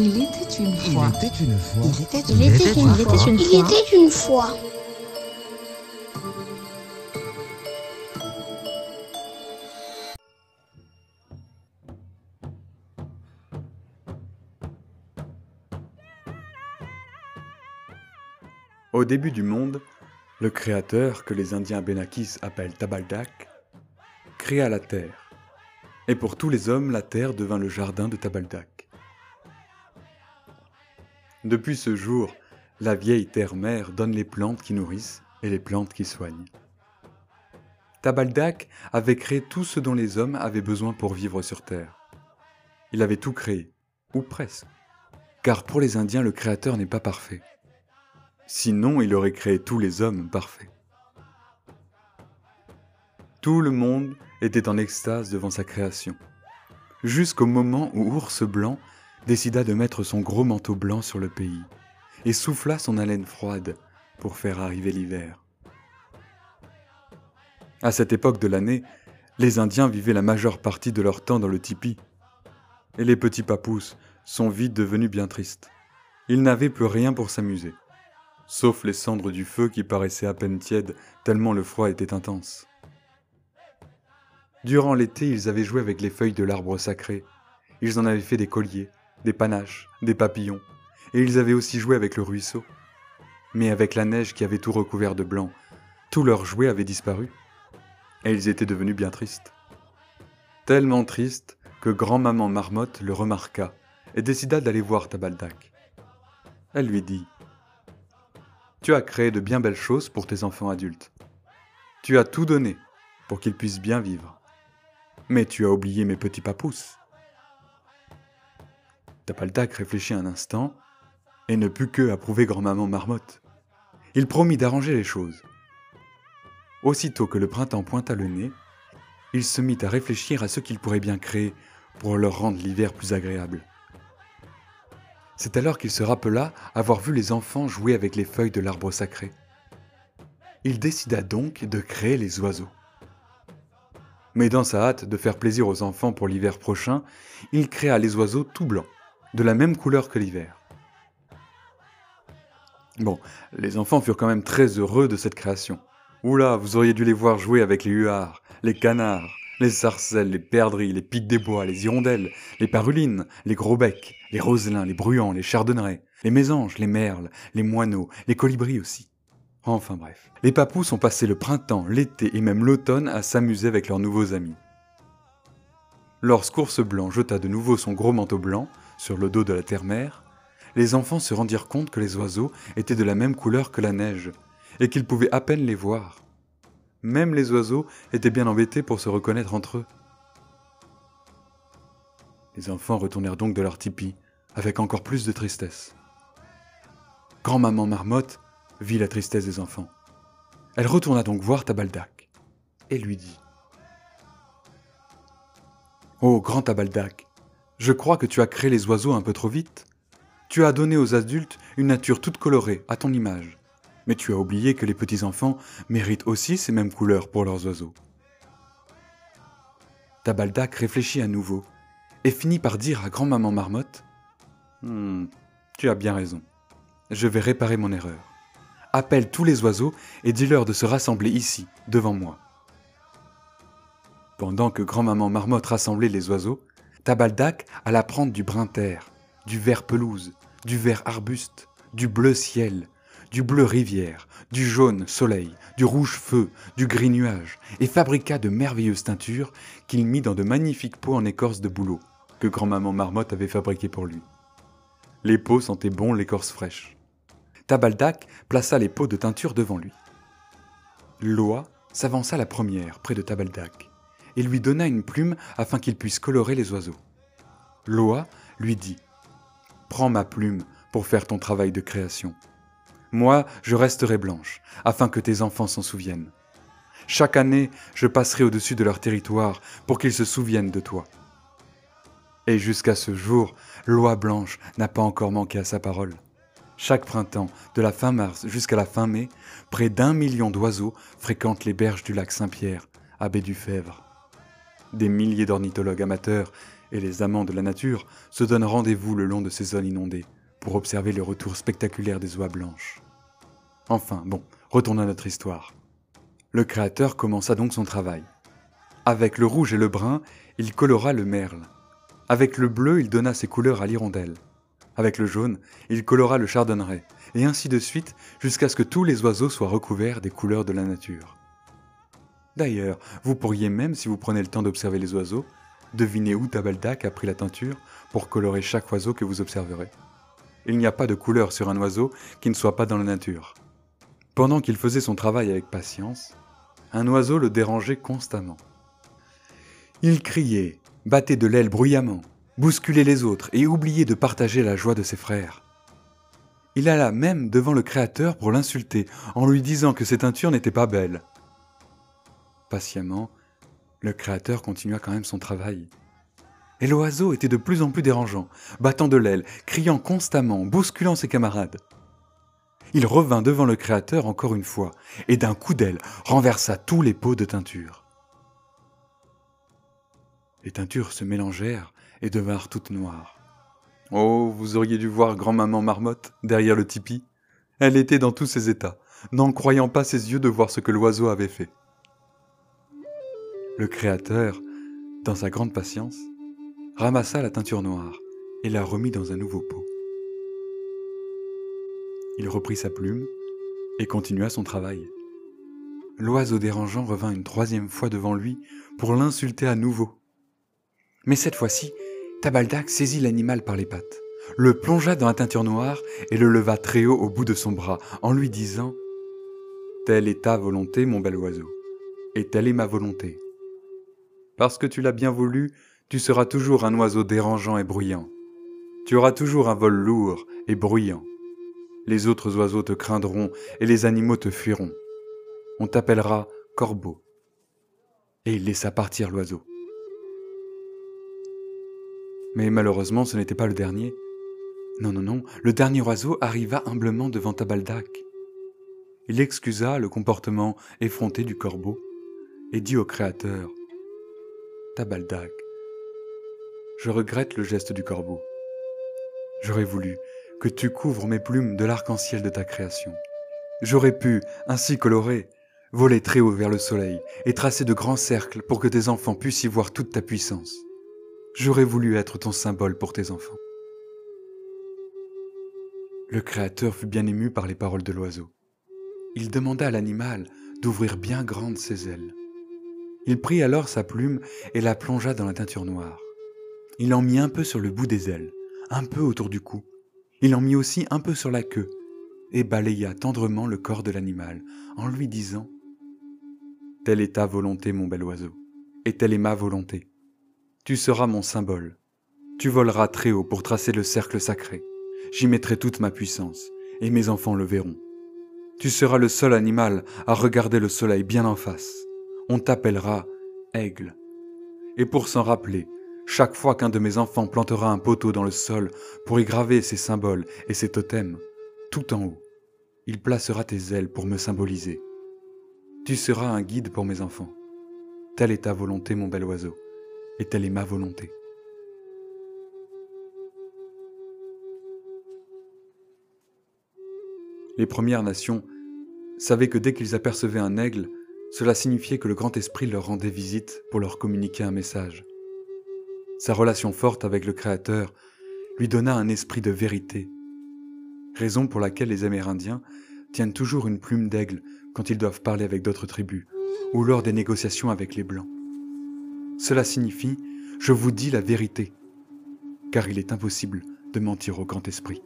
Il était une Il fois. était une fois. Il était Il était une fois. Il était une fois. Au début du monde, le Créateur, que les Indiens Benakis appellent Tabaldak, créa la terre. Et pour tous les hommes, la terre devint le jardin de Tabaldak. Depuis ce jour, la vieille terre-mère donne les plantes qui nourrissent et les plantes qui soignent. Tabaldak avait créé tout ce dont les hommes avaient besoin pour vivre sur terre. Il avait tout créé, ou presque. Car pour les Indiens, le Créateur n'est pas parfait. Sinon, il aurait créé tous les hommes parfaits. Tout le monde était en extase devant sa création, jusqu'au moment où Ours Blanc décida de mettre son gros manteau blanc sur le pays et souffla son haleine froide pour faire arriver l'hiver. À cette époque de l'année, les Indiens vivaient la majeure partie de leur temps dans le tipi, et les petits papousses sont vite devenus bien tristes. Ils n'avaient plus rien pour s'amuser sauf les cendres du feu qui paraissaient à peine tièdes tellement le froid était intense. Durant l'été, ils avaient joué avec les feuilles de l'arbre sacré. Ils en avaient fait des colliers, des panaches, des papillons, et ils avaient aussi joué avec le ruisseau. Mais avec la neige qui avait tout recouvert de blanc, tous leurs jouets avaient disparu, et ils étaient devenus bien tristes. Tellement tristes que grand-maman Marmotte le remarqua et décida d'aller voir Tabaldak. Elle lui dit tu as créé de bien belles choses pour tes enfants adultes. Tu as tout donné pour qu'ils puissent bien vivre. Mais tu as oublié mes petits papousses. Tapaltac réfléchit un instant et ne put que approuver grand-maman Marmotte. Il promit d'arranger les choses. Aussitôt que le printemps pointa le nez, il se mit à réfléchir à ce qu'il pourrait bien créer pour leur rendre l'hiver plus agréable. C'est alors qu'il se rappela avoir vu les enfants jouer avec les feuilles de l'arbre sacré. Il décida donc de créer les oiseaux. Mais dans sa hâte de faire plaisir aux enfants pour l'hiver prochain, il créa les oiseaux tout blancs, de la même couleur que l'hiver. Bon, les enfants furent quand même très heureux de cette création. Oula, vous auriez dû les voir jouer avec les huards, les canards, les sarcelles, les perdrix, les pics des bois, les hirondelles, les parulines, les gros becs, les roselins, les bruyants, les chardonnerets, les mésanges, les merles, les moineaux, les colibris aussi. Enfin bref. Les papous ont passé le printemps, l'été et même l'automne à s'amuser avec leurs nouveaux amis. Lorsqu'Ours Blanc jeta de nouveau son gros manteau blanc sur le dos de la terre-mère, les enfants se rendirent compte que les oiseaux étaient de la même couleur que la neige, et qu'ils pouvaient à peine les voir. Même les oiseaux étaient bien embêtés pour se reconnaître entre eux. Les enfants retournèrent donc de leur tipi, avec encore plus de tristesse. Grand-maman Marmotte vit la tristesse des enfants. Elle retourna donc voir Tabaldak et lui dit Oh, grand Tabaldak, je crois que tu as créé les oiseaux un peu trop vite. Tu as donné aux adultes une nature toute colorée, à ton image. Mais tu as oublié que les petits-enfants méritent aussi ces mêmes couleurs pour leurs oiseaux. Tabaldak réfléchit à nouveau et finit par dire à grand-maman Marmotte Hmm, tu as bien raison. Je vais réparer mon erreur. Appelle tous les oiseaux et dis-leur de se rassembler ici, devant moi. Pendant que grand-maman Marmotte rassemblait les oiseaux, Tabaldak alla prendre du brun terre, du vert pelouse, du vert arbuste, du bleu ciel, du bleu rivière, du jaune soleil, du rouge feu, du gris nuage, et fabriqua de merveilleuses teintures qu'il mit dans de magnifiques pots en écorce de bouleau que grand-maman Marmotte avait fabriquées pour lui. Les pots sentaient bon l'écorce fraîche. Tabaldak plaça les pots de teinture devant lui. Loa s'avança la première près de Tabaldak et lui donna une plume afin qu'il puisse colorer les oiseaux. Loa lui dit Prends ma plume pour faire ton travail de création. Moi, je resterai blanche, afin que tes enfants s'en souviennent. Chaque année, je passerai au-dessus de leur territoire pour qu'ils se souviennent de toi. Et jusqu'à ce jour, Loi Blanche n'a pas encore manqué à sa parole. Chaque printemps, de la fin mars jusqu'à la fin mai, près d'un million d'oiseaux fréquentent les berges du lac Saint-Pierre, à baie du Fèvre. Des milliers d'ornithologues amateurs et les amants de la nature se donnent rendez-vous le long de ces zones inondées pour observer le retour spectaculaire des oies blanches. Enfin, bon, retournons à notre histoire. Le créateur commença donc son travail. Avec le rouge et le brun, il colora le merle. Avec le bleu, il donna ses couleurs à l'hirondelle. Avec le jaune, il colora le chardonneret, et ainsi de suite jusqu'à ce que tous les oiseaux soient recouverts des couleurs de la nature. D'ailleurs, vous pourriez même, si vous prenez le temps d'observer les oiseaux, deviner où Tabaldak a pris la teinture pour colorer chaque oiseau que vous observerez. Il n'y a pas de couleur sur un oiseau qui ne soit pas dans la nature. Pendant qu'il faisait son travail avec patience, un oiseau le dérangeait constamment. Il criait, battait de l'aile bruyamment, bousculait les autres et oubliait de partager la joie de ses frères. Il alla même devant le Créateur pour l'insulter en lui disant que ses teintures n'étaient pas belles. Patiemment, le Créateur continua quand même son travail. Et l'oiseau était de plus en plus dérangeant, battant de l'aile, criant constamment, bousculant ses camarades. Il revint devant le Créateur encore une fois, et d'un coup d'aile renversa tous les pots de teinture. Les teintures se mélangèrent et devinrent toutes noires. Oh, vous auriez dû voir grand-maman Marmotte derrière le tipi. Elle était dans tous ses états, n'en croyant pas ses yeux de voir ce que l'oiseau avait fait. Le Créateur, dans sa grande patience, ramassa la teinture noire et la remit dans un nouveau pot. Il reprit sa plume et continua son travail. L'oiseau dérangeant revint une troisième fois devant lui pour l'insulter à nouveau. Mais cette fois-ci, Tabaldak saisit l'animal par les pattes, le plongea dans la teinture noire et le leva très haut au bout de son bras en lui disant ⁇ Telle est ta volonté, mon bel oiseau, et telle est ma volonté. Parce que tu l'as bien voulu, tu seras toujours un oiseau dérangeant et bruyant. Tu auras toujours un vol lourd et bruyant. Les autres oiseaux te craindront et les animaux te fuiront. On t'appellera corbeau. Et il laissa partir l'oiseau. Mais malheureusement, ce n'était pas le dernier. Non, non, non, le dernier oiseau arriva humblement devant Tabaldak. Il excusa le comportement effronté du corbeau et dit au Créateur Tabaldak, je regrette le geste du corbeau. J'aurais voulu que tu couvres mes plumes de l'arc-en-ciel de ta création. J'aurais pu, ainsi coloré, voler très haut vers le soleil et tracer de grands cercles pour que tes enfants puissent y voir toute ta puissance. J'aurais voulu être ton symbole pour tes enfants. Le Créateur fut bien ému par les paroles de l'oiseau. Il demanda à l'animal d'ouvrir bien grandes ses ailes. Il prit alors sa plume et la plongea dans la teinture noire. Il en mit un peu sur le bout des ailes, un peu autour du cou. Il en mit aussi un peu sur la queue, et balaya tendrement le corps de l'animal, en lui disant ⁇ Telle est ta volonté, mon bel oiseau, et telle est ma volonté. Tu seras mon symbole. Tu voleras très haut pour tracer le cercle sacré. J'y mettrai toute ma puissance, et mes enfants le verront. Tu seras le seul animal à regarder le soleil bien en face. On t'appellera aigle. Et pour s'en rappeler, chaque fois qu'un de mes enfants plantera un poteau dans le sol pour y graver ses symboles et ses totems, tout en haut, il placera tes ailes pour me symboliser. Tu seras un guide pour mes enfants. Telle est ta volonté, mon bel oiseau et telle est ma volonté. Les Premières Nations savaient que dès qu'ils apercevaient un aigle, cela signifiait que le Grand Esprit leur rendait visite pour leur communiquer un message. Sa relation forte avec le Créateur lui donna un esprit de vérité, raison pour laquelle les Amérindiens tiennent toujours une plume d'aigle quand ils doivent parler avec d'autres tribus ou lors des négociations avec les Blancs. Cela signifie Je vous dis la vérité, car il est impossible de mentir au grand esprit.